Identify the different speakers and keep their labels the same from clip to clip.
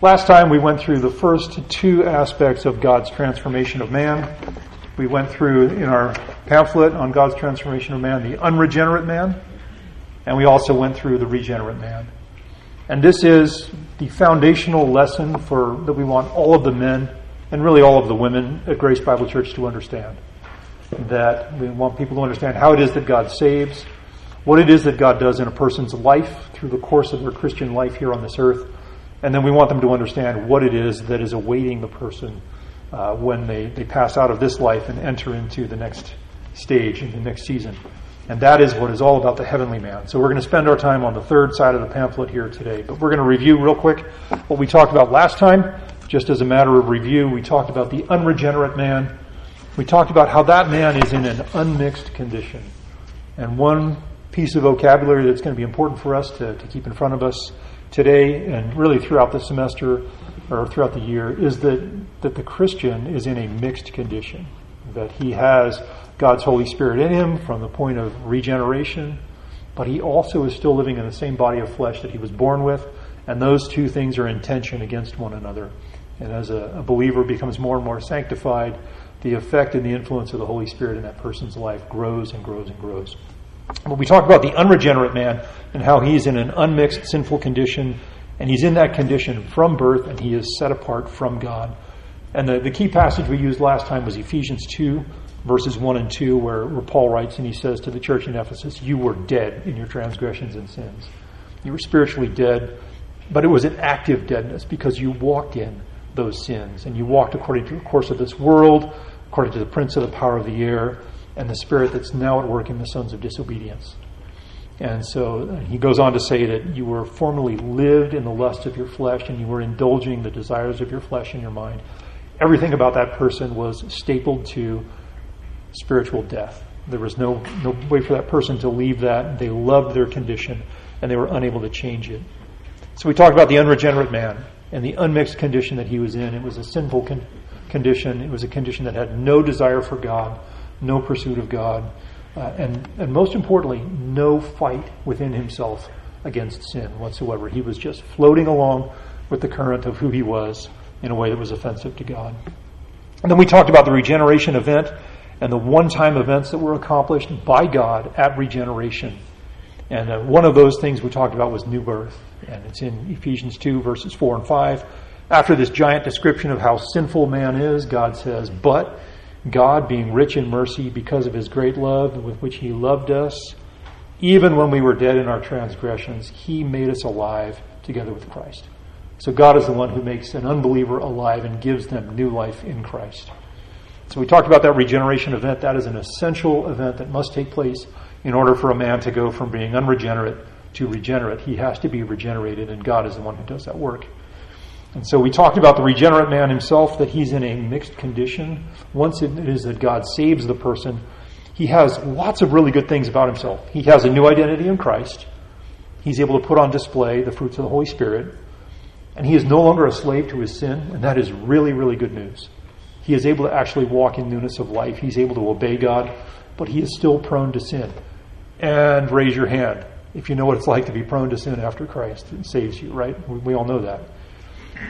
Speaker 1: Last time we went through the first two aspects of God's transformation of man. We went through in our pamphlet on God's transformation of man the unregenerate man, and we also went through the regenerate man. And this is the foundational lesson for that we want all of the men and really all of the women at Grace Bible Church to understand. That we want people to understand how it is that God saves, what it is that God does in a person's life through the course of their Christian life here on this earth, and then we want them to understand what it is that is awaiting the person uh, when they, they pass out of this life and enter into the next stage, in the next season. And that is what is all about the heavenly man. So we're going to spend our time on the third side of the pamphlet here today. But we're going to review real quick what we talked about last time. Just as a matter of review, we talked about the unregenerate man. We talked about how that man is in an unmixed condition. And one piece of vocabulary that's going to be important for us to, to keep in front of us today and really throughout the semester or throughout the year is that, that the Christian is in a mixed condition. That he has God's Holy Spirit in him from the point of regeneration, but he also is still living in the same body of flesh that he was born with, and those two things are in tension against one another. And as a, a believer becomes more and more sanctified, the effect and the influence of the Holy Spirit in that person's life grows and grows and grows. But we talk about the unregenerate man and how he's in an unmixed sinful condition, and he's in that condition from birth, and he is set apart from God. And the, the key passage we used last time was Ephesians 2, verses 1 and 2, where, where Paul writes and he says to the church in Ephesus, You were dead in your transgressions and sins. You were spiritually dead, but it was an active deadness because you walked in those sins and you walked according to the course of this world, according to the prince of the power of the air, and the spirit that's now at work in the sons of disobedience. And so uh, he goes on to say that you were formerly lived in the lust of your flesh and you were indulging the desires of your flesh and your mind. Everything about that person was stapled to spiritual death. There was no, no way for that person to leave that. They loved their condition and they were unable to change it. So we talked about the unregenerate man and the unmixed condition that he was in. It was a sinful con- condition. It was a condition that had no desire for God, no pursuit of God, uh, and, and most importantly, no fight within himself against sin whatsoever. He was just floating along with the current of who he was in a way that was offensive to God. And then we talked about the regeneration event and the one time events that were accomplished by God at regeneration. And uh, one of those things we talked about was new birth. And it's in Ephesians 2, verses 4 and 5. After this giant description of how sinful man is, God says, But God, being rich in mercy because of his great love with which he loved us, even when we were dead in our transgressions, he made us alive together with Christ. So God is the one who makes an unbeliever alive and gives them new life in Christ. So we talked about that regeneration event. That is an essential event that must take place in order for a man to go from being unregenerate to regenerate. He has to be regenerated, and God is the one who does that work. And so we talked about the regenerate man himself, that he's in a mixed condition. Once it is that God saves the person, he has lots of really good things about himself. He has a new identity in Christ. He's able to put on display the fruits of the Holy Spirit. And he is no longer a slave to his sin, and that is really, really good news. He is able to actually walk in newness of life. He's able to obey God, but he is still prone to sin. And raise your hand if you know what it's like to be prone to sin after Christ saves you, right? We all know that.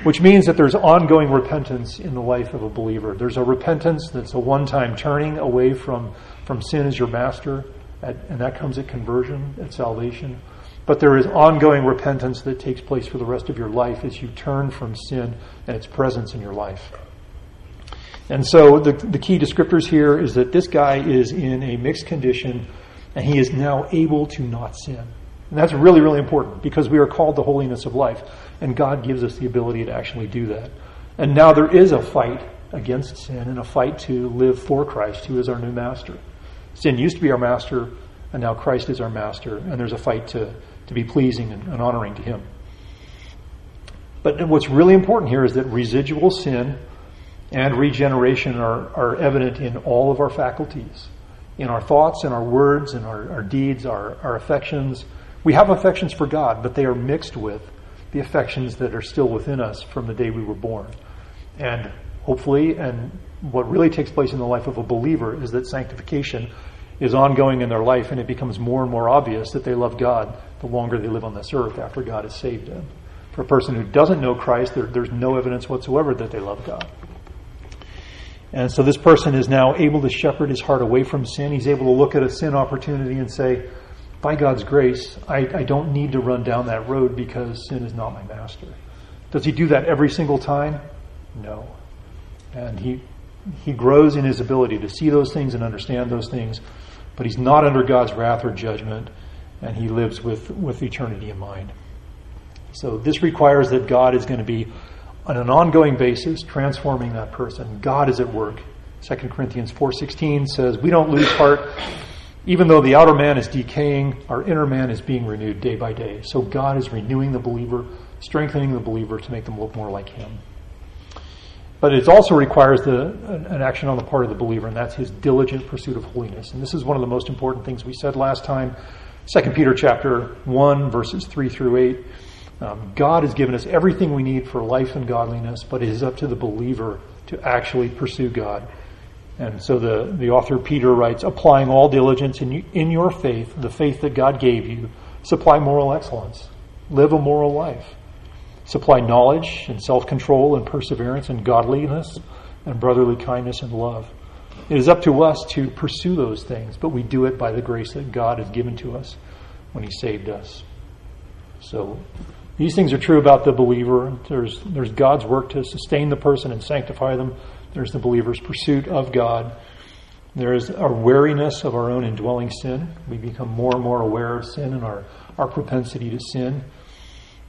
Speaker 1: Which means that there's ongoing repentance in the life of a believer. There's a repentance that's a one time turning away from, from sin as your master, at, and that comes at conversion, at salvation. But there is ongoing repentance that takes place for the rest of your life as you turn from sin and its presence in your life. And so the, the key descriptors here is that this guy is in a mixed condition and he is now able to not sin. And that's really, really important because we are called the holiness of life. And God gives us the ability to actually do that. And now there is a fight against sin and a fight to live for Christ, who is our new master. Sin used to be our master, and now Christ is our master. And there's a fight to, to be pleasing and, and honoring to him. But what's really important here is that residual sin and regeneration are, are evident in all of our faculties, in our thoughts, in our words, in our, our deeds, our, our affections. We have affections for God, but they are mixed with the affections that are still within us from the day we were born. And hopefully, and what really takes place in the life of a believer is that sanctification is ongoing in their life, and it becomes more and more obvious that they love God the longer they live on this earth after God has saved them For a person who doesn't know Christ, there, there's no evidence whatsoever that they love God. And so this person is now able to shepherd his heart away from sin. He's able to look at a sin opportunity and say, by God's grace, I, I, don't need to run down that road because sin is not my master. Does he do that every single time? No. And he, he grows in his ability to see those things and understand those things, but he's not under God's wrath or judgment, and he lives with, with eternity in mind. So this requires that God is going to be on an ongoing basis transforming that person. God is at work. 2 Corinthians 4:16 says, "We don't lose heart even though the outer man is decaying, our inner man is being renewed day by day. So God is renewing the believer, strengthening the believer to make them look more like him. But it also requires the, an action on the part of the believer, and that's his diligent pursuit of holiness. And this is one of the most important things we said last time. 2 Peter chapter 1, verses 3 through 8. Um, God has given us everything we need for life and godliness, but it is up to the believer to actually pursue God. And so the, the author Peter writes, applying all diligence in, in your faith, the faith that God gave you, supply moral excellence, live a moral life, supply knowledge and self control and perseverance and godliness and brotherly kindness and love. It is up to us to pursue those things, but we do it by the grace that God has given to us when He saved us. So these things are true about the believer. There's, there's God's work to sustain the person and sanctify them. There's the believer's pursuit of God. There is our wariness of our own indwelling sin. We become more and more aware of sin and our, our propensity to sin.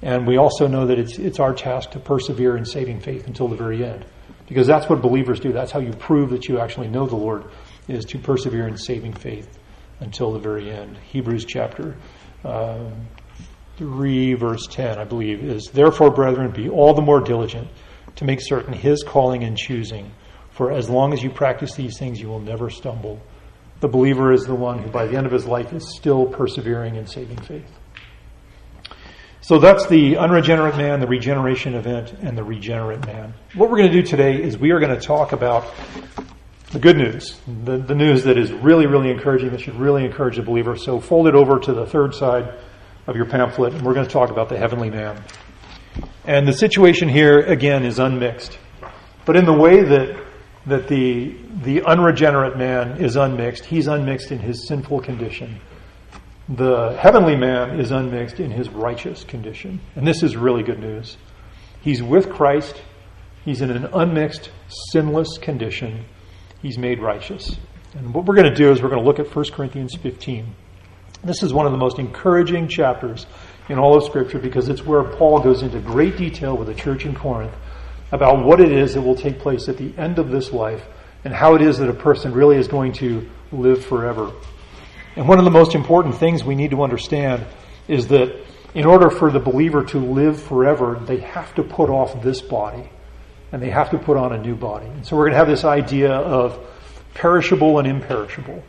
Speaker 1: And we also know that it's, it's our task to persevere in saving faith until the very end. Because that's what believers do. That's how you prove that you actually know the Lord, is to persevere in saving faith until the very end. Hebrews chapter uh, 3, verse 10, I believe, is Therefore, brethren, be all the more diligent to make certain his calling and choosing. For as long as you practice these things, you will never stumble. The believer is the one who, by the end of his life, is still persevering in saving faith. So that's the unregenerate man, the regeneration event, and the regenerate man. What we're going to do today is we are going to talk about the good news, the, the news that is really, really encouraging, that should really encourage the believer. So fold it over to the third side of your pamphlet, and we're going to talk about the heavenly man. And the situation here, again, is unmixed. But in the way that, that the, the unregenerate man is unmixed, he's unmixed in his sinful condition. The heavenly man is unmixed in his righteous condition. And this is really good news. He's with Christ. He's in an unmixed, sinless condition. He's made righteous. And what we're going to do is we're going to look at 1 Corinthians 15. This is one of the most encouraging chapters in all of Scripture because it's where Paul goes into great detail with the church in Corinth about what it is that will take place at the end of this life and how it is that a person really is going to live forever. And one of the most important things we need to understand is that in order for the believer to live forever, they have to put off this body and they have to put on a new body. And so we're going to have this idea of perishable and imperishable.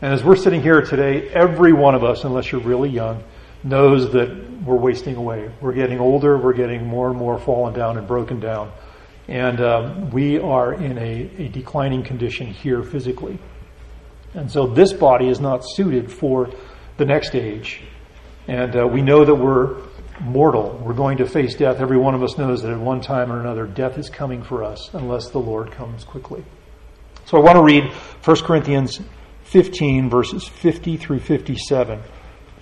Speaker 1: And as we're sitting here today, every one of us, unless you're really young, knows that we're wasting away. We're getting older, we're getting more and more fallen down and broken down. And um, we are in a, a, declining condition here physically. And so this body is not suited for the next age. And uh, we know that we're mortal. We're going to face death. Every one of us knows that at one time or another, death is coming for us unless the Lord comes quickly. So I want to read 1 Corinthians 15, verses 50 through 57.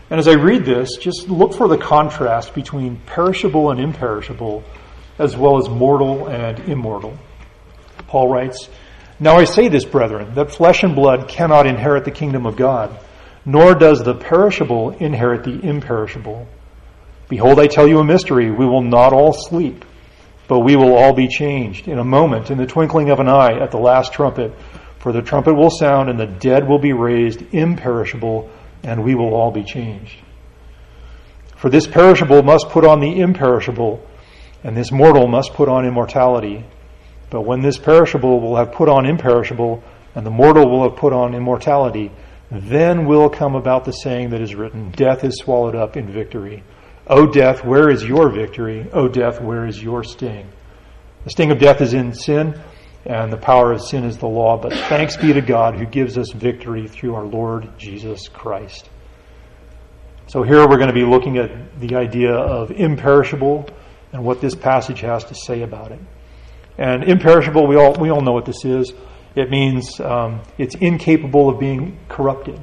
Speaker 1: And as I read this, just look for the contrast between perishable and imperishable, as well as mortal and immortal. Paul writes, Now I say this, brethren, that flesh and blood cannot inherit the kingdom of God, nor does the perishable inherit the imperishable. Behold, I tell you a mystery. We will not all sleep, but we will all be changed in a moment, in the twinkling of an eye, at the last trumpet. For the trumpet will sound, and the dead will be raised imperishable and we will all be changed. For this perishable must put on the imperishable, and this mortal must put on immortality. But when this perishable will have put on imperishable, and the mortal will have put on immortality, then will come about the saying that is written Death is swallowed up in victory. O death, where is your victory? O death, where is your sting? The sting of death is in sin and the power of sin is the law. But thanks be to God who gives us victory through our Lord Jesus Christ. So here we're going to be looking at the idea of imperishable and what this passage has to say about it. And imperishable, we all, we all know what this is. It means um, it's incapable of being corrupted.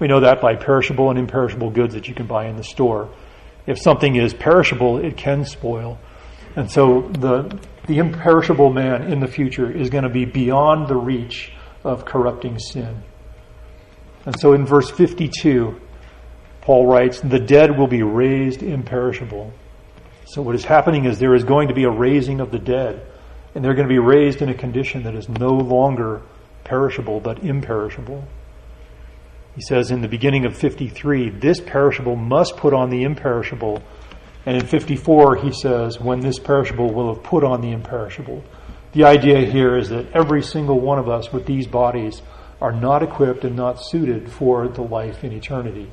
Speaker 1: We know that by perishable and imperishable goods that you can buy in the store. If something is perishable, it can spoil. And so the, the imperishable man in the future is going to be beyond the reach of corrupting sin. And so in verse 52, Paul writes, The dead will be raised imperishable. So what is happening is there is going to be a raising of the dead, and they're going to be raised in a condition that is no longer perishable, but imperishable. He says in the beginning of 53, this perishable must put on the imperishable. And in 54, he says, when this perishable will have put on the imperishable. The idea here is that every single one of us with these bodies are not equipped and not suited for the life in eternity.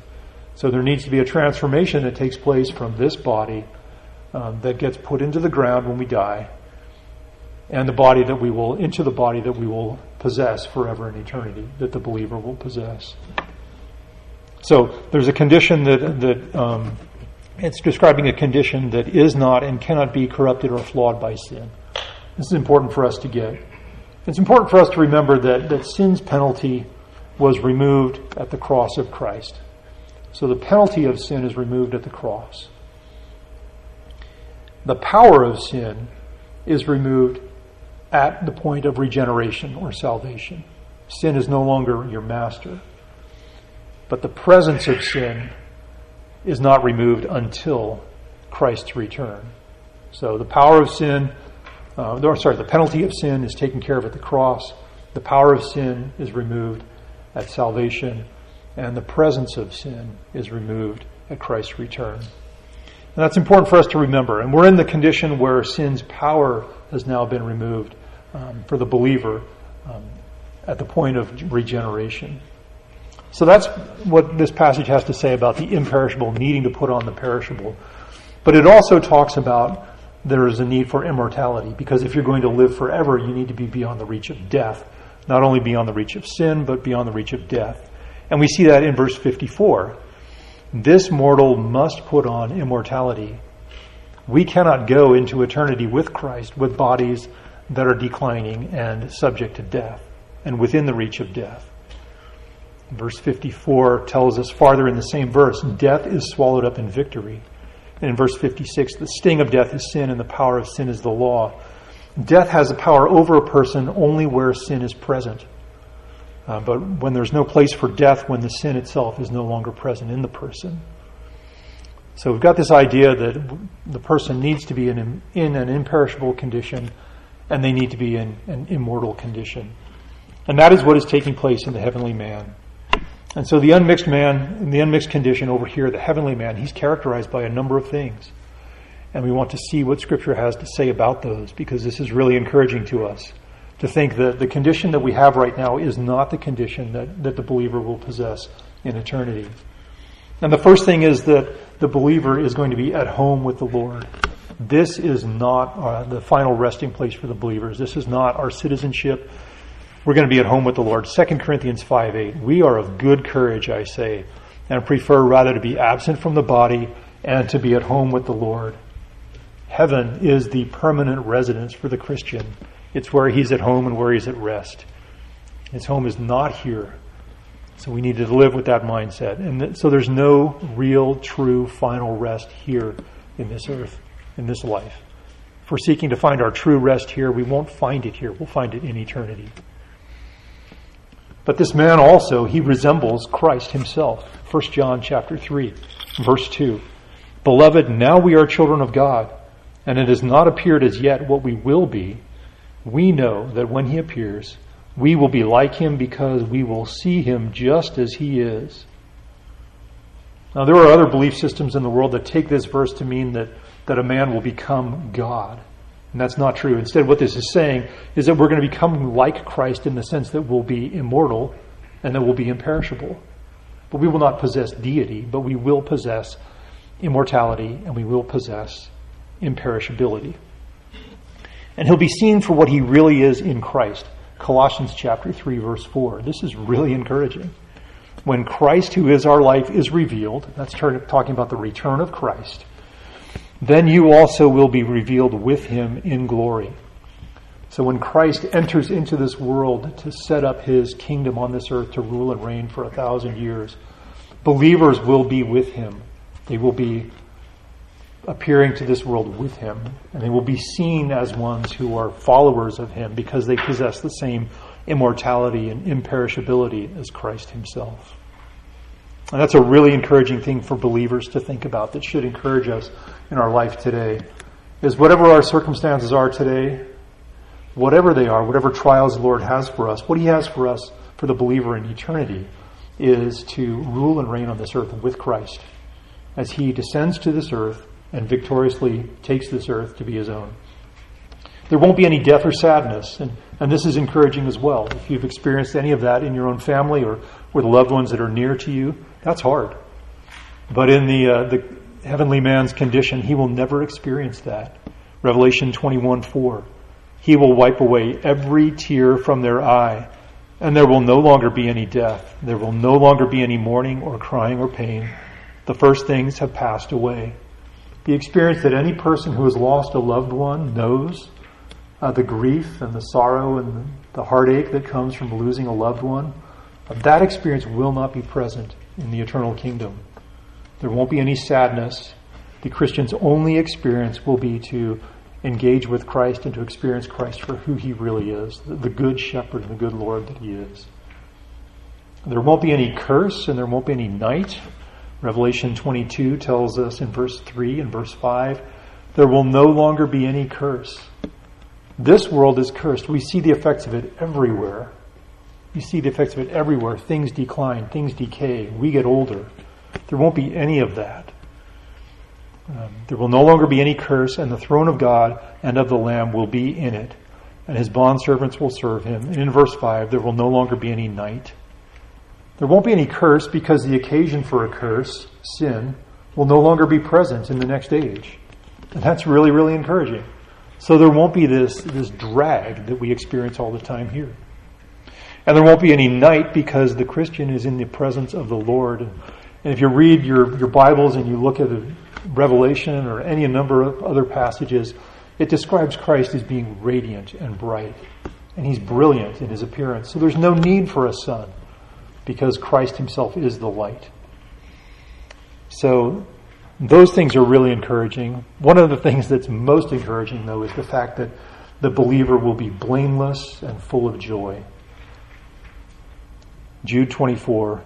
Speaker 1: So there needs to be a transformation that takes place from this body um, that gets put into the ground when we die, and the body that we will into the body that we will possess forever in eternity, that the believer will possess. So there's a condition that that um, it's describing a condition that is not and cannot be corrupted or flawed by sin. This is important for us to get. It's important for us to remember that, that sin's penalty was removed at the cross of Christ. So the penalty of sin is removed at the cross. The power of sin is removed at the point of regeneration or salvation. Sin is no longer your master. But the presence of sin is not removed until Christ's return. So the power of sin uh, or sorry, the penalty of sin is taken care of at the cross. The power of sin is removed at salvation, and the presence of sin is removed at Christ's return. And that's important for us to remember. And we're in the condition where sin's power has now been removed um, for the believer um, at the point of regeneration. So that's what this passage has to say about the imperishable needing to put on the perishable. But it also talks about there is a need for immortality because if you're going to live forever, you need to be beyond the reach of death. Not only beyond the reach of sin, but beyond the reach of death. And we see that in verse 54. This mortal must put on immortality. We cannot go into eternity with Christ with bodies that are declining and subject to death and within the reach of death. Verse 54 tells us farther in the same verse death is swallowed up in victory. And in verse 56, the sting of death is sin, and the power of sin is the law. Death has the power over a person only where sin is present. Uh, but when there's no place for death, when the sin itself is no longer present in the person. So we've got this idea that the person needs to be in, in an imperishable condition and they need to be in an immortal condition. And that is what is taking place in the heavenly man. And so the unmixed man, in the unmixed condition over here, the heavenly man, he's characterized by a number of things. And we want to see what Scripture has to say about those because this is really encouraging to us to think that the condition that we have right now is not the condition that, that the believer will possess in eternity. And the first thing is that the believer is going to be at home with the Lord. This is not uh, the final resting place for the believers. This is not our citizenship we're going to be at home with the Lord. 2 Corinthians 5 8. We are of good courage, I say, and prefer rather to be absent from the body and to be at home with the Lord. Heaven is the permanent residence for the Christian. It's where he's at home and where he's at rest. His home is not here. So we need to live with that mindset. And so there's no real, true, final rest here in this earth, in this life. If we're seeking to find our true rest here, we won't find it here. We'll find it in eternity. But this man also, he resembles Christ himself. 1 John chapter 3, verse 2. Beloved, now we are children of God, and it has not appeared as yet what we will be. We know that when he appears, we will be like him because we will see him just as he is. Now, there are other belief systems in the world that take this verse to mean that, that a man will become God. And that's not true. Instead, what this is saying is that we're going to become like Christ in the sense that we'll be immortal and that we'll be imperishable. But we will not possess deity, but we will possess immortality and we will possess imperishability. And he'll be seen for what he really is in Christ. Colossians chapter 3 verse 4. This is really encouraging. When Christ who is our life is revealed, that's talking about the return of Christ then you also will be revealed with him in glory. So when Christ enters into this world to set up his kingdom on this earth to rule and reign for a thousand years, believers will be with him. They will be appearing to this world with him, and they will be seen as ones who are followers of him because they possess the same immortality and imperishability as Christ himself. And that's a really encouraging thing for believers to think about that should encourage us in our life today. Is whatever our circumstances are today, whatever they are, whatever trials the Lord has for us, what He has for us for the believer in eternity is to rule and reign on this earth with Christ as He descends to this earth and victoriously takes this earth to be His own. There won't be any death or sadness, and, and this is encouraging as well. If you've experienced any of that in your own family or with loved ones that are near to you, that's hard. But in the, uh, the heavenly man's condition, he will never experience that. Revelation 21 4. He will wipe away every tear from their eye, and there will no longer be any death. There will no longer be any mourning or crying or pain. The first things have passed away. The experience that any person who has lost a loved one knows, uh, the grief and the sorrow and the heartache that comes from losing a loved one, that experience will not be present in the eternal kingdom. There won't be any sadness. The Christian's only experience will be to engage with Christ and to experience Christ for who he really is, the good shepherd and the good Lord that he is. There won't be any curse and there won't be any night. Revelation 22 tells us in verse 3 and verse 5 there will no longer be any curse. This world is cursed. We see the effects of it everywhere. You see the effects of it everywhere. Things decline, things decay, we get older. There won't be any of that. Um, there will no longer be any curse, and the throne of God and of the Lamb will be in it, and his bondservants will serve him. And in verse 5, there will no longer be any night. There won't be any curse because the occasion for a curse, sin, will no longer be present in the next age. And that's really, really encouraging. So there won't be this, this drag that we experience all the time here. And there won't be any night because the Christian is in the presence of the Lord. And if you read your, your Bibles and you look at Revelation or any number of other passages, it describes Christ as being radiant and bright. And he's brilliant in his appearance. So there's no need for a sun because Christ himself is the light. So those things are really encouraging. One of the things that's most encouraging, though, is the fact that the believer will be blameless and full of joy. Jude 24.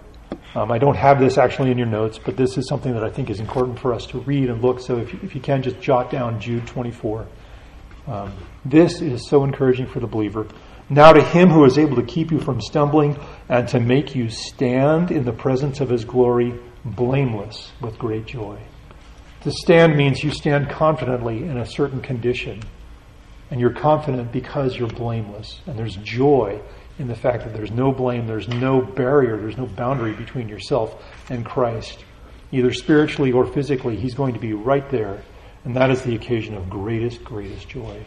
Speaker 1: Um, I don't have this actually in your notes, but this is something that I think is important for us to read and look. So if you, if you can, just jot down Jude 24. Um, this is so encouraging for the believer. Now to him who is able to keep you from stumbling and to make you stand in the presence of his glory, blameless with great joy. To stand means you stand confidently in a certain condition. And you're confident because you're blameless. And there's joy in the fact that there's no blame, there's no barrier, there's no boundary between yourself and Christ. Either spiritually or physically, He's going to be right there. And that is the occasion of greatest, greatest joy.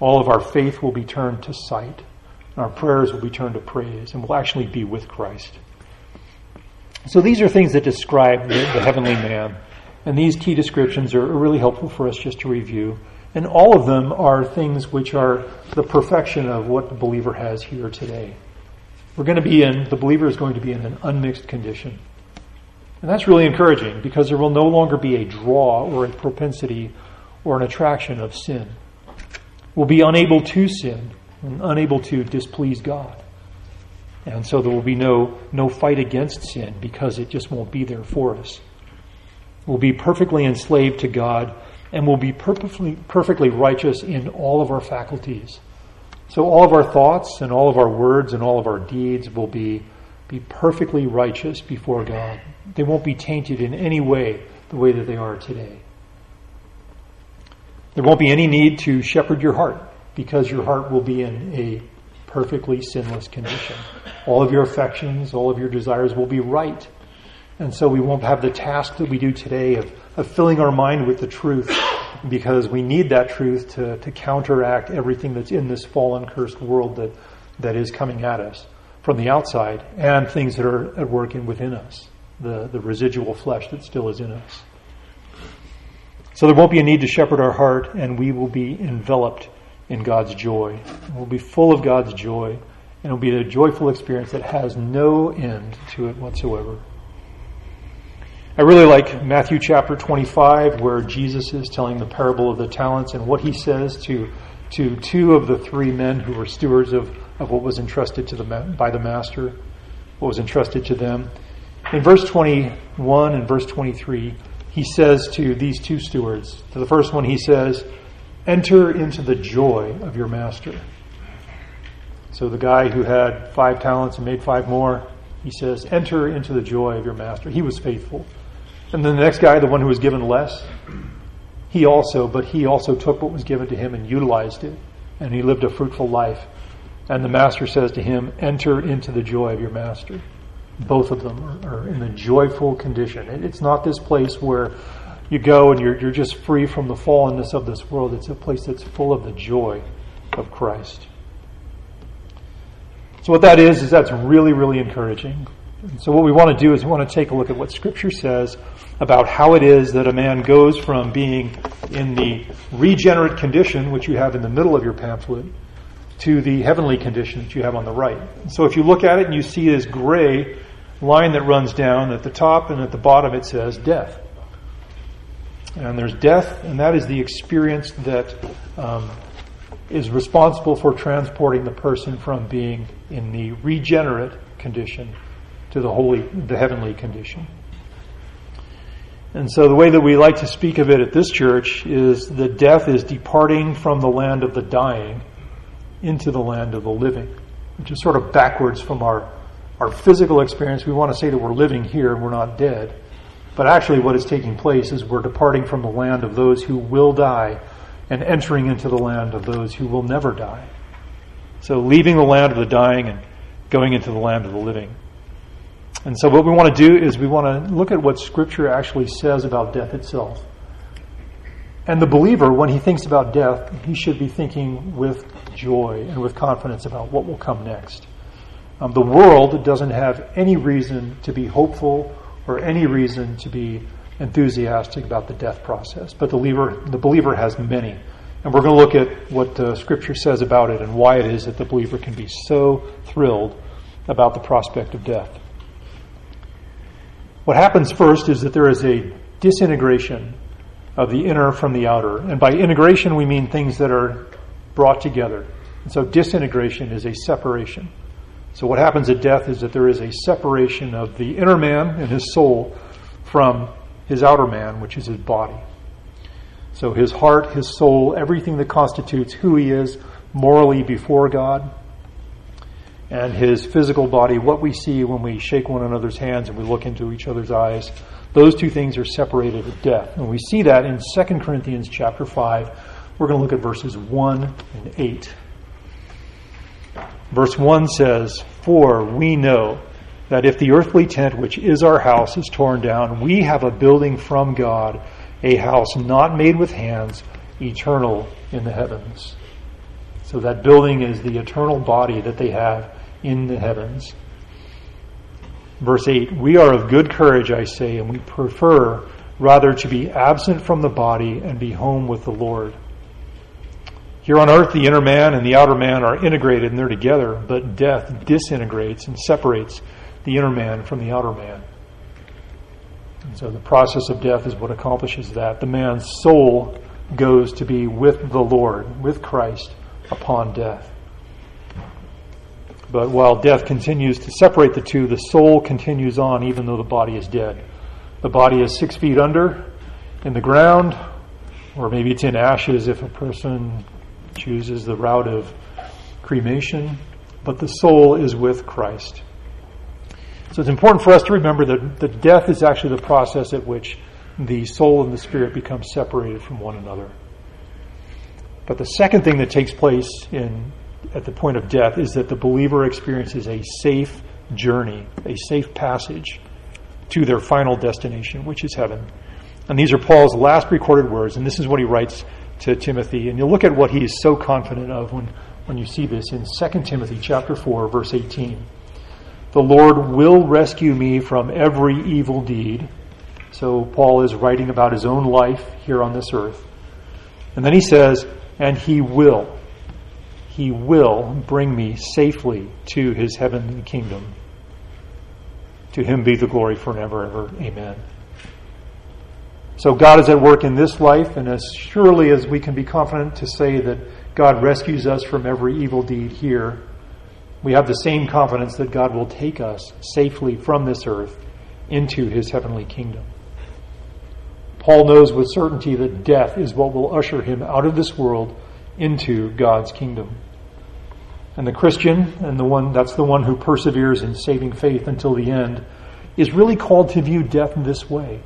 Speaker 1: All of our faith will be turned to sight. Our prayers will be turned to praise, and we'll actually be with Christ. So these are things that describe the, the heavenly man. And these key descriptions are really helpful for us just to review. And all of them are things which are the perfection of what the believer has here today. We're going to be in, the believer is going to be in an unmixed condition. And that's really encouraging because there will no longer be a draw or a propensity or an attraction of sin. We'll be unable to sin and unable to displease God. And so there will be no, no fight against sin because it just won't be there for us. We'll be perfectly enslaved to God and will be perfectly, perfectly righteous in all of our faculties. So all of our thoughts and all of our words and all of our deeds will be, be perfectly righteous before God. They won't be tainted in any way the way that they are today. There won't be any need to shepherd your heart because your heart will be in a perfectly sinless condition. All of your affections, all of your desires will be right. And so we won't have the task that we do today of of filling our mind with the truth because we need that truth to, to counteract everything that's in this fallen, cursed world that, that is coming at us from the outside and things that are at work in within us, the, the residual flesh that still is in us. So there won't be a need to shepherd our heart, and we will be enveloped in God's joy. We'll be full of God's joy, and it'll be a joyful experience that has no end to it whatsoever. I really like Matthew chapter 25, where Jesus is telling the parable of the talents and what he says to, to two of the three men who were stewards of, of what was entrusted to the, by the master, what was entrusted to them. In verse 21 and verse 23, he says to these two stewards, to the first one, he says, Enter into the joy of your master. So the guy who had five talents and made five more, he says, Enter into the joy of your master. He was faithful. And then the next guy, the one who was given less, he also, but he also took what was given to him and utilized it, and he lived a fruitful life. And the master says to him, Enter into the joy of your master. Both of them are, in the joyful condition. It's not this place where you go and you're, you're just free from the fallenness of this world. It's a place that's full of the joy of Christ. So, what that is, is that's really, really encouraging. So, what we want to do is we want to take a look at what Scripture says about how it is that a man goes from being in the regenerate condition, which you have in the middle of your pamphlet, to the heavenly condition that you have on the right. So if you look at it and you see this gray line that runs down at the top and at the bottom, it says death. And there's death, and that is the experience that um, is responsible for transporting the person from being in the regenerate condition to the holy, the heavenly condition. And so the way that we like to speak of it at this church is that death is departing from the land of the dying into the land of the living, which is sort of backwards from our, our physical experience. We want to say that we're living here and we're not dead. But actually, what is taking place is we're departing from the land of those who will die and entering into the land of those who will never die. So, leaving the land of the dying and going into the land of the living. And so, what we want to do is we want to look at what Scripture actually says about death itself. And the believer, when he thinks about death, he should be thinking with joy and with confidence about what will come next. Um, the world doesn't have any reason to be hopeful or any reason to be enthusiastic about the death process, but the believer, the believer has many. And we're going to look at what Scripture says about it and why it is that the believer can be so thrilled about the prospect of death. What happens first is that there is a disintegration of the inner from the outer. And by integration, we mean things that are brought together. And so disintegration is a separation. So what happens at death is that there is a separation of the inner man and his soul from his outer man, which is his body. So his heart, his soul, everything that constitutes who he is morally before God, and his physical body, what we see when we shake one another's hands and we look into each other's eyes, those two things are separated at death. And we see that in 2 Corinthians chapter 5. We're going to look at verses 1 and 8. Verse 1 says, For we know that if the earthly tent which is our house is torn down, we have a building from God, a house not made with hands, eternal in the heavens. So that building is the eternal body that they have in the heavens. Verse 8 We are of good courage, I say, and we prefer rather to be absent from the body and be home with the Lord. Here on earth, the inner man and the outer man are integrated and they're together, but death disintegrates and separates the inner man from the outer man. And so the process of death is what accomplishes that. The man's soul goes to be with the Lord, with Christ, upon death. But while death continues to separate the two, the soul continues on even though the body is dead. The body is six feet under in the ground, or maybe it's in ashes if a person chooses the route of cremation, but the soul is with Christ. So it's important for us to remember that, that death is actually the process at which the soul and the spirit become separated from one another. But the second thing that takes place in at the point of death is that the believer experiences a safe journey, a safe passage to their final destination, which is heaven. And these are Paul's last recorded words, and this is what he writes to Timothy. And you'll look at what he is so confident of when, when you see this in 2 Timothy chapter 4, verse 18. The Lord will rescue me from every evil deed So Paul is writing about his own life here on this earth. And then he says, and he will. He will bring me safely to his heavenly kingdom. To him be the glory forever and ever. Amen. So God is at work in this life, and as surely as we can be confident to say that God rescues us from every evil deed here, we have the same confidence that God will take us safely from this earth into his heavenly kingdom. Paul knows with certainty that death is what will usher him out of this world into God's kingdom. And the Christian, and the one that's the one who perseveres in saving faith until the end, is really called to view death this way.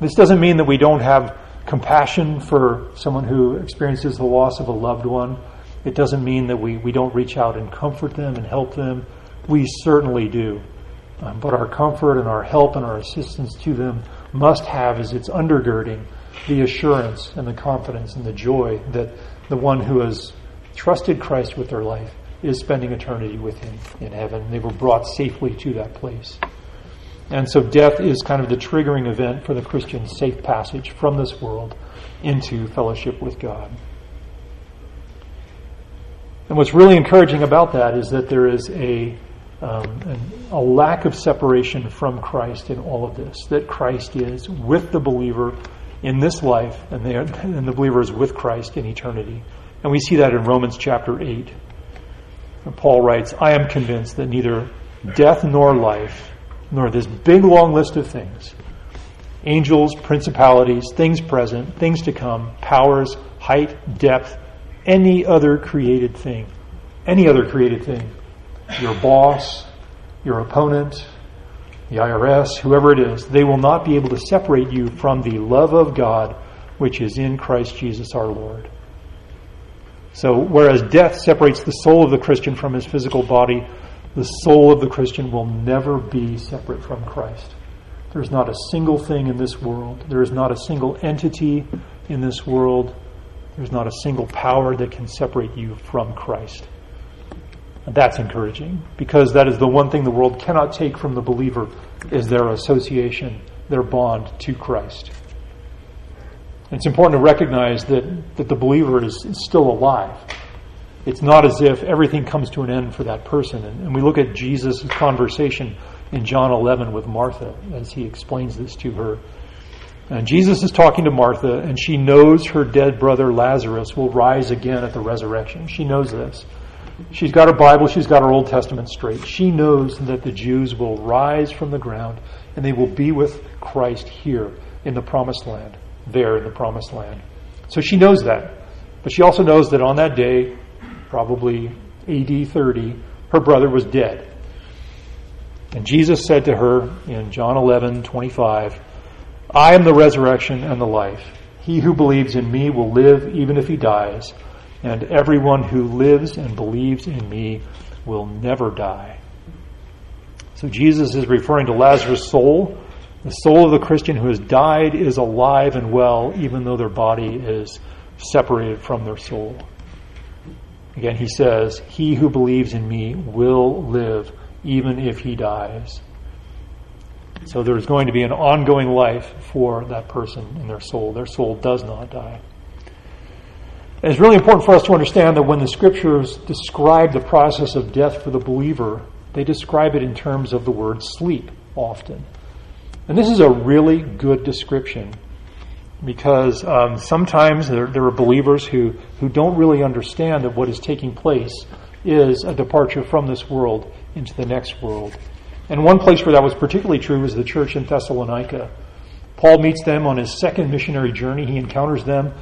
Speaker 1: This doesn't mean that we don't have compassion for someone who experiences the loss of a loved one. It doesn't mean that we, we don't reach out and comfort them and help them. We certainly do. Um, but our comfort and our help and our assistance to them must have as its undergirding the assurance and the confidence and the joy that the one who has trusted Christ with their life is spending eternity with him in heaven. They were brought safely to that place. And so death is kind of the triggering event for the Christian's safe passage from this world into fellowship with God. And what's really encouraging about that is that there is a, um, a lack of separation from Christ in all of this. That Christ is with the believer in this life, and, are, and the believer is with Christ in eternity. And we see that in Romans chapter 8. And Paul writes, I am convinced that neither death nor life, nor this big long list of things angels, principalities, things present, things to come, powers, height, depth, any other created thing. Any other created thing. Your boss, your opponent, the IRS, whoever it is, they will not be able to separate you from the love of God which is in Christ Jesus our Lord. So, whereas death separates the soul of the Christian from his physical body, the soul of the Christian will never be separate from Christ. There's not a single thing in this world, there is not a single entity in this world, there's not a single power that can separate you from Christ. That's encouraging because that is the one thing the world cannot take from the believer is their association, their bond to Christ. It's important to recognize that, that the believer is, is still alive it's not as if everything comes to an end for that person. And, and we look at Jesus' conversation in John 11 with Martha as he explains this to her. And Jesus is talking to Martha, and she knows her dead brother Lazarus will rise again at the resurrection. She knows this. She's got her Bible, she's got her Old Testament straight. She knows that the Jews will rise from the ground and they will be with Christ here in the promised land, there in the promised land. So she knows that. But she also knows that on that day, probably AD 30, her brother was dead. And Jesus said to her in John 11, 25, I am the resurrection and the life. He who believes in me will live even if he dies, and everyone who lives and believes in me will never die. So Jesus is referring to Lazarus' soul. The soul of the Christian who has died is alive and well, even though their body is separated from their soul. Again, he says, He who believes in me will live even if he dies. So there's going to be an ongoing life for that person in their soul. Their soul does not die. And it's really important for us to understand that when the scriptures describe the process of death for the believer, they describe it in terms of the word sleep often. And this is a really good description because um, sometimes there, there, are believers who, who don't really understand that what is taking place is a departure from this world into the next world. And one place where that was particularly true was the church in Thessalonica. Paul meets them on his second missionary journey. He encounters them,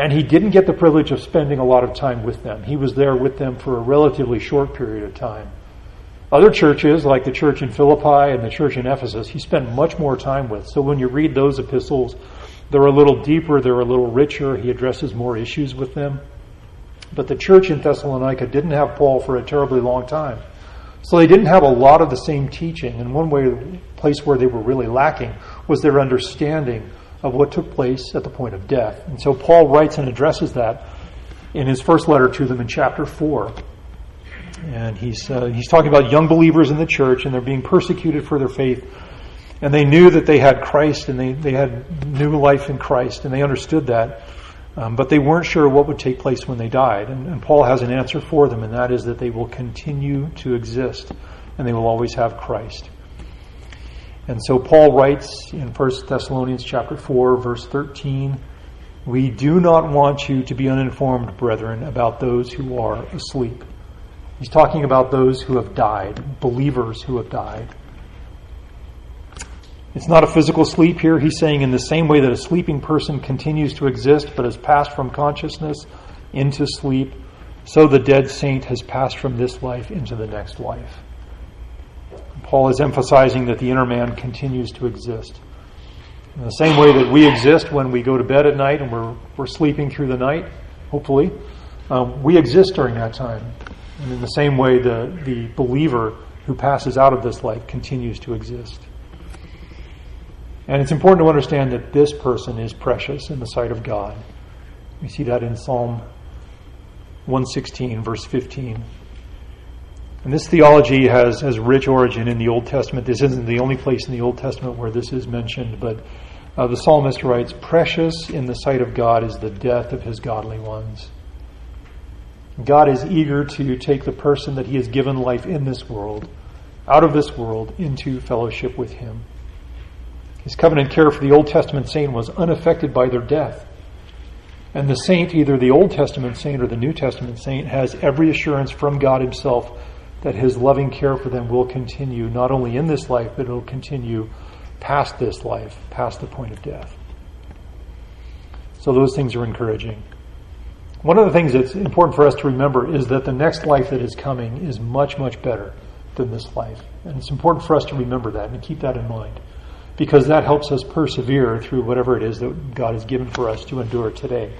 Speaker 1: and he didn't get the privilege of spending a lot of time with them. He was there with them for a relatively short period of time. Other churches, like the church in Philippi and the church in Ephesus, he spent much more time with. So when you read those epistles, they're a little deeper, they're a little richer. He addresses more issues with them. But the church in Thessalonica didn't have Paul for a terribly long time. So they didn't have a lot of the same teaching. And one way, place where they were really lacking was their understanding of what took place at the point of death. And so Paul writes and addresses that in his first letter to them in chapter 4. And he's, uh, he's talking about young believers in the church, and they're being persecuted for their faith And they knew that they had Christ and they, they had new life in Christ and they understood that. Um, but they weren't sure what would take place when they died. And, and Paul has an answer for them, and that is that they will continue to exist and they will always have Christ. And so Paul writes in 1 Thessalonians chapter 4 verse 13, we do not want you to be uninformed, brethren, about those who are asleep. He's talking about those who have died, believers who have died. It's not a physical sleep here. He's saying, in the same way that a sleeping person continues to exist but has passed from consciousness into sleep, so the dead saint has passed from this life into the next life. Paul is emphasizing that the inner man continues to exist. In the same way that we exist when we go to bed at night and we're, we're sleeping through the night, hopefully, um, we exist during that time. And in the same way, the, the believer who passes out of this life continues to exist. And it's important to understand that this person is precious in the sight of God. We see that in Psalm 116, verse 15. And this theology has, has rich origin in the Old Testament. This isn't the only place in the Old Testament where this is mentioned, but uh, the psalmist writes, Precious in the sight of God is the death of his godly ones. God is eager to take the person that he has given life in this world, out of this world, into fellowship with him. His covenant care for the Old Testament saint was unaffected by their death. And the saint, either the Old Testament saint or the New Testament saint, has every assurance from God Himself that His loving care for them will continue not only in this life, but it will continue past this life, past the point of death. So those things are encouraging. One of the things that's important for us to remember is that the next life that is coming is much, much better than this life. And it's important for us to remember that and keep that in mind because that helps us persevere through whatever it is that God has given for us to endure today.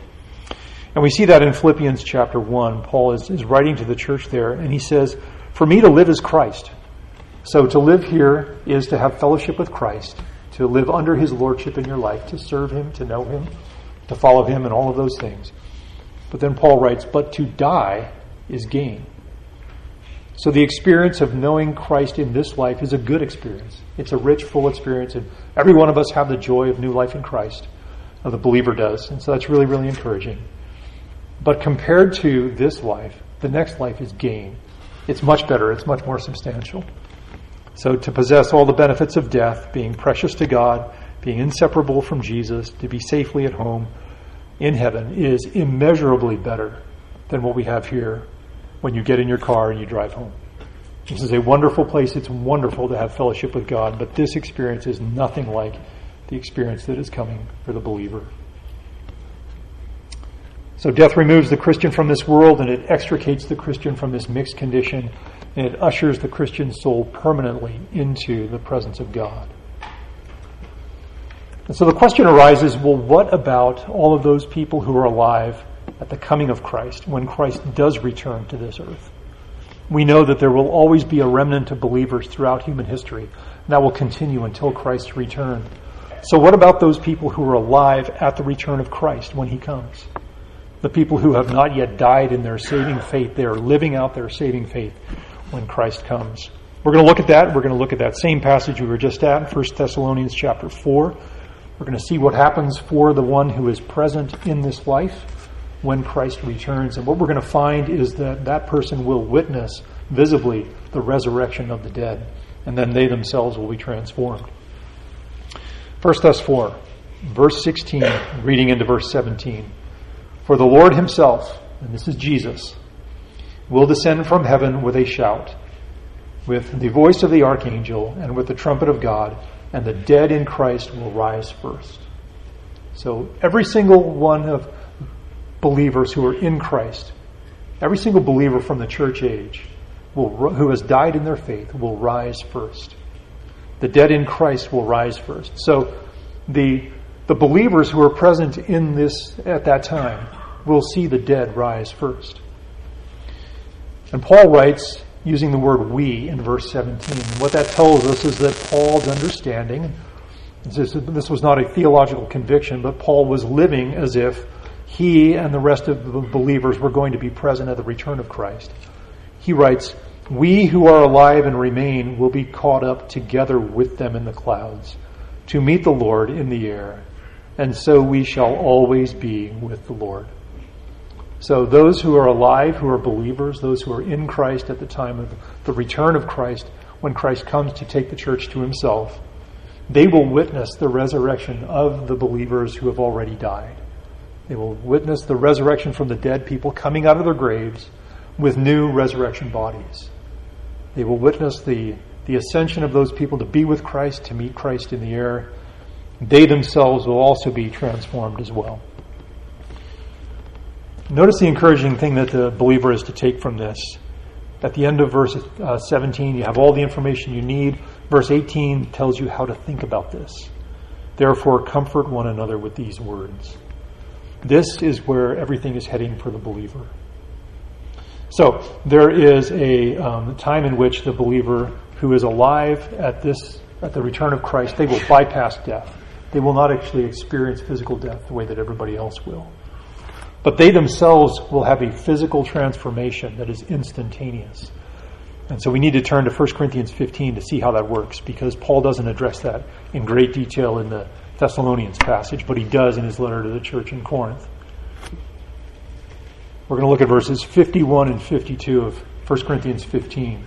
Speaker 1: And we see that in Philippians chapter 1. Paul is, is writing to the church there, and he says, For me to live is Christ. So to live here is to have fellowship with Christ, to live under his lordship in your life, to serve him, to know him, to follow him, and all of those things. But then Paul writes, But to die is gain. So the experience of knowing Christ in this life is a good experience. It's a rich, full experience, and every one of us have the joy of new life in Christ. the believer does, and so that's really, really encouraging. But compared to this life, the next life is gain. It's much better. It's much more substantial. So to possess all the benefits of death, being precious to God, being inseparable from Jesus, to be safely at home in heaven is immeasurably better than what we have here when you get in your car and you drive home. This is a wonderful place. It's wonderful to have fellowship with God, but this experience is nothing like the experience that is coming for the believer. So death removes the Christian from this world and it extricates the Christian from this mixed condition and it ushers the Christian soul permanently into the presence of God. And so the question arises well, what about all of those people who are alive at the coming of Christ, when Christ does return to this earth. We know that there will always be a remnant of believers throughout human history, and that will continue until Christ's return. So, what about those people who are alive at the return of Christ when he comes? The people who have not yet died in their saving faith, they are living out their saving faith when Christ comes. We're going to look at that. We're going to look at that same passage we were just at, 1 Thessalonians chapter 4. We're going to see what happens for the one who is present in this life when Christ returns. And what we're going to find is that that person will witness visibly the resurrection of the dead, and then they themselves will be transformed. 1 Thess 4, verse 16, reading into verse 17. For the Lord himself, and this is Jesus, will descend from heaven with a shout, with the voice of the archangel, and with the trumpet of God, and the dead in Christ will rise first. So every single one of believers who are in Christ, every single believer from the church age will, who has died in their faith will rise first. The dead in Christ will rise first. So the, the believers who are present in this at that time will see the dead rise first. And Paul writes using the word we in verse 17. what that tells us is that Paul's understanding, this, this was not a theological conviction, but Paul was living as if he and the rest of the believers were going to be present at the return of Christ. He writes, we who are alive and remain will be caught up together with them in the clouds to meet the Lord in the air, and so we shall always be with the Lord. So, those who are alive, who are believers, those who are in Christ at the time of the return of Christ, when Christ comes to take the church to himself, they will witness the resurrection of the believers who have already died. They will witness the resurrection from the dead people coming out of their graves with new resurrection bodies. They will witness the, the ascension of those people to be with Christ, to meet Christ in the air. They themselves will also be transformed as well. Notice the encouraging thing that the believer is to take from this. At the end of verse uh, 17, you have all the information you need. Verse 18 tells you how to think about this. Therefore, comfort one another with these words. This is where everything is heading for the believer. So, there is a um, time in which the believer who is alive at this at the return of Christ, they will bypass death. They will not actually experience physical death the way that everybody else will. But they themselves will have a physical transformation that is instantaneous. And so we need to turn to 1 Corinthians 15 to see how that works because Paul doesn't address that in great detail in the Thessalonians passage, but he does in his letter to the church in Corinth. We're going to look at verses 51 and 52 of 1 Corinthians 15.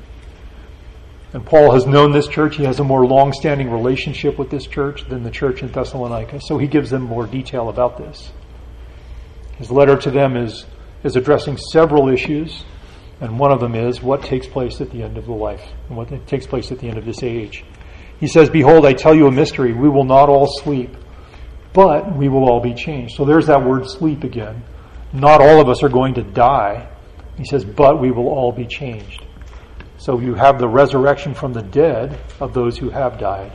Speaker 1: And Paul has known this church. He has a more long standing relationship with this church than the church in Thessalonica, so he gives them more detail about this. His letter to them is, is addressing several issues, and one of them is what takes place at the end of the life and what takes place at the end of this age. He says, Behold, I tell you a mystery. We will not all sleep, but we will all be changed. So there's that word sleep again. Not all of us are going to die. He says, but we will all be changed. So you have the resurrection from the dead of those who have died.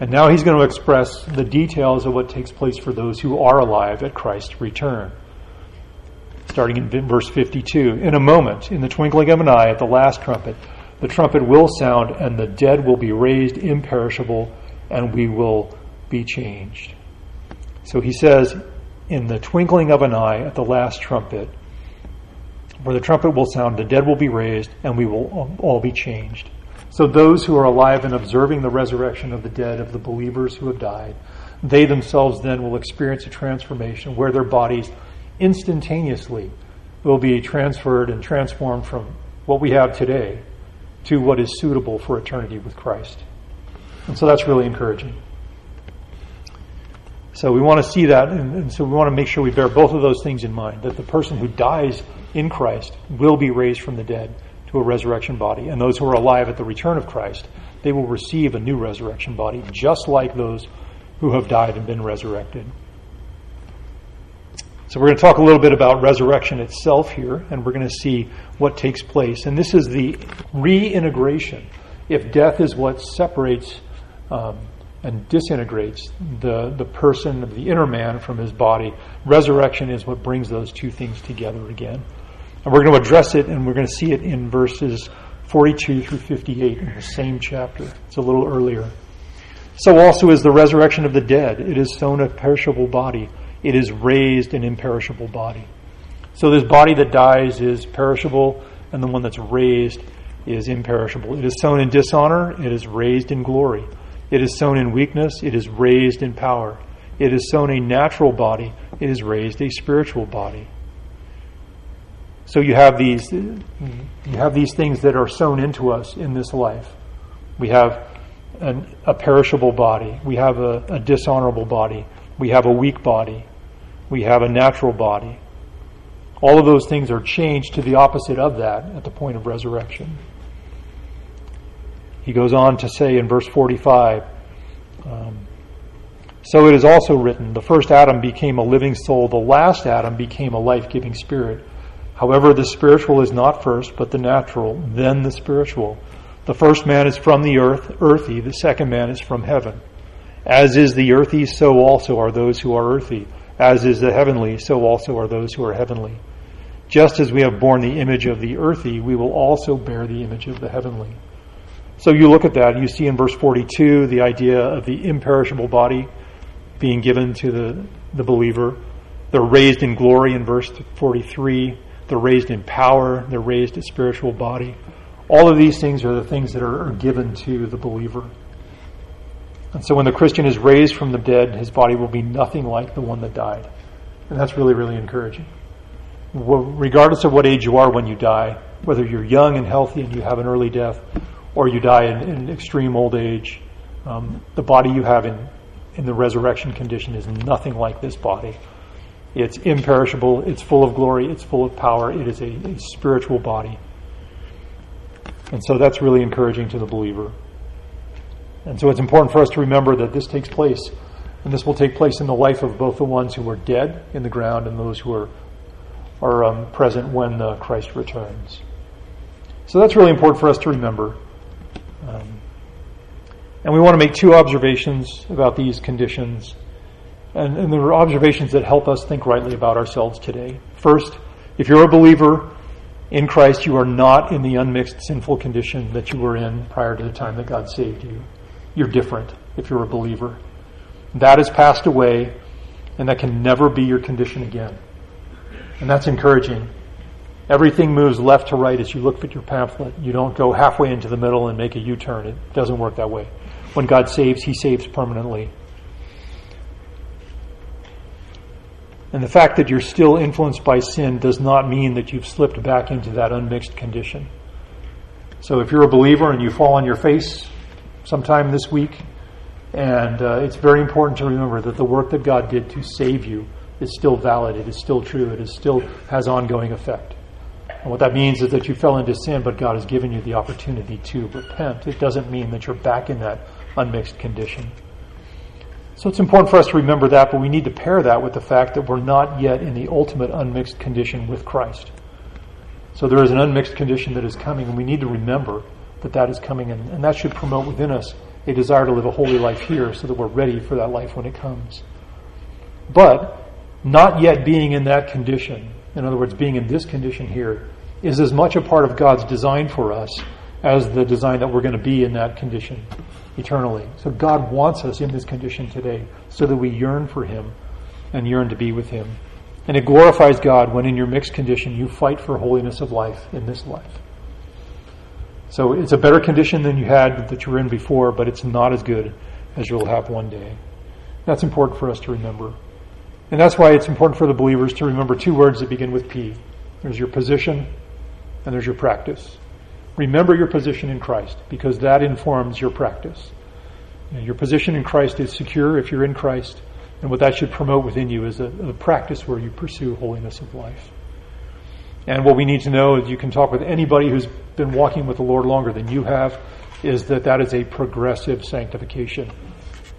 Speaker 1: And now he's going to express the details of what takes place for those who are alive at Christ's return. Starting in verse 52 In a moment, in the twinkling of an eye, at the last trumpet, the trumpet will sound, and the dead will be raised imperishable, and we will be changed. So he says, In the twinkling of an eye, at the last trumpet, where the trumpet will sound, the dead will be raised, and we will all be changed. So those who are alive and observing the resurrection of the dead, of the believers who have died, they themselves then will experience a transformation where their bodies instantaneously will be transferred and transformed from what we have today to what is suitable for eternity with Christ. And so that's really encouraging. So we want to see that, and, and, so we want to make sure we bear both of those things in mind that the person who dies in Christ will be raised from the dead to a resurrection body. And those who are alive at the return of Christ, they will receive a new resurrection body, just like those who have died and been resurrected. So, we're going to talk a little bit about resurrection itself here, and we're going to see what takes place. And this is the reintegration. If death is what separates um, and disintegrates the, the person the inner man from his body, resurrection is what brings those two things together again. And we're going to address it, and we're going to see it in verses 42 through 58 in the same chapter. It's a little earlier. So also is the resurrection of the dead. It is sown a perishable body, it is raised an imperishable body. So this body that dies is perishable, and the one that's raised is imperishable. It is sown in dishonor, it is raised in glory. It is sown in weakness, it is raised in power. It is sown a natural body, it is raised a spiritual body. So you have these you have these things that are sown into us in this life. We have an, a perishable body. We have a, a dishonorable body. We have a weak body. We have a natural body. All of those things are changed to the opposite of that at the point of resurrection. He goes on to say in verse 45 um, So it is also written, the first Adam became a living soul, the last Adam became a life giving spirit. However, the spiritual is not first, but the natural, then the spiritual. The first man is from the earth, earthy, the second man is from heaven. As is the earthy, so also are those who are earthy. As is the heavenly, so also are those who are heavenly. Just as we have borne the image of the earthy, we will also bear the image of the heavenly. So you look at that, you see in verse 42 the idea of the imperishable body being given to the, the believer. They're raised in glory in verse 43 they're raised in power, they're raised a spiritual body. All of these things are the things that are, are given to the believer. And so when the Christian is raised from the dead, his body will be nothing like the one that died. And that's really, really encouraging. Well, regardless of what age you are when you die, whether you're young and healthy and you have an early death, or you die in, in extreme old age, um, the body you have in, in the resurrection condition is nothing like this body. It's imperishable, it's full of glory, it's full of power, it is a, a spiritual body. And so that's really encouraging to the believer. And so it's important for us to remember that this takes place, and this will take place in the life of both the ones who are dead in the ground and those who are, are um, present when uh, Christ returns. So that's really important for us to remember. Um, and we want to make two observations about these conditions. And, and there are observations that help us think rightly about ourselves today. First, if you're a believer in Christ, you are not in the unmixed sinful condition that you were in prior to the time that God saved you. You're different if you're a believer. That has passed away, and that can never be your condition again. And that's encouraging. Everything moves left to right as you look at your pamphlet. You don't go halfway into the middle and make a U turn. It doesn't work that way. When God saves, He saves permanently. And the fact that you're still influenced by sin does not mean that you've slipped back into that unmixed condition. So if you're a believer and you fall on your face sometime this week, and uh, it's very important to remember that the work that God did to save you is still valid, it is still true, it is still has ongoing effect. And what that means is that you fell into sin, but God has given you the opportunity to repent. It doesn't mean that you're back in that unmixed condition. So it's important for us to remember that, but we need to pair that with the fact that we're not yet in the ultimate unmixed condition with Christ. So there is an unmixed condition that is coming, and we need to remember that that is coming, and, and that should promote within us a desire to live a holy life here so that we're ready for that life when it comes. But not yet being in that condition, in other words, being in this condition here, is as much a part of God's design for us as the design that we're going to be in that condition eternally. So God wants us in this condition today so that we yearn for Him and yearn to be with Him. And it glorifies God when in your mixed condition you fight for holiness of life in this life. So it's a better condition than you had that you were in before, but it's not as good as you'll have one day. That's important for us to remember. And that's why it's important for the believers to remember two words that begin with P. There's your position and there's your practice. Remember your position in Christ because that informs your practice. Your position in Christ is secure if you're in Christ, and what that should promote within you is a, a practice where you pursue holiness of life. And what we need to know is you can talk with anybody who's been walking with the Lord longer than you have, is that that is a progressive sanctification.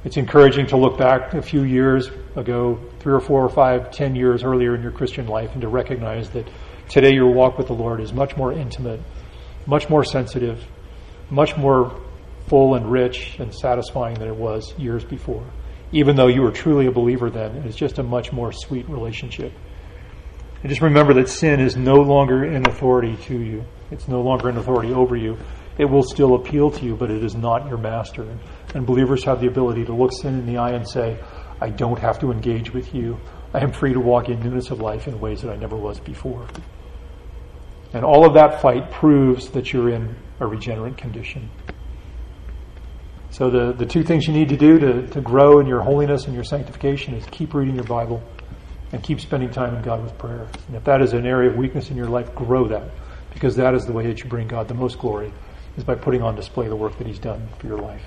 Speaker 1: It's encouraging to look back a few years ago, three or four or five, ten years earlier in your Christian life, and to recognize that today your walk with the Lord is much more intimate much more sensitive, much more full and rich and satisfying than it was years before. Even though you were truly a believer then, it's just a much more sweet relationship. And just remember that sin is no longer in authority to you. It's no longer in authority over you. It will still appeal to you, but it is not your master. And believers have the ability to look sin in the eye and say, I don't have to engage with you. I am free to walk in newness of life in ways that I never was before. And all of that fight proves that you're in a regenerate condition. So, the, the two things you need to do to, to grow in your holiness and your sanctification is keep reading your Bible and keep spending time in God with prayer. And if that is an area of weakness in your life, grow that because that is the way that you bring God the most glory, is by putting on display the work that He's done for your life.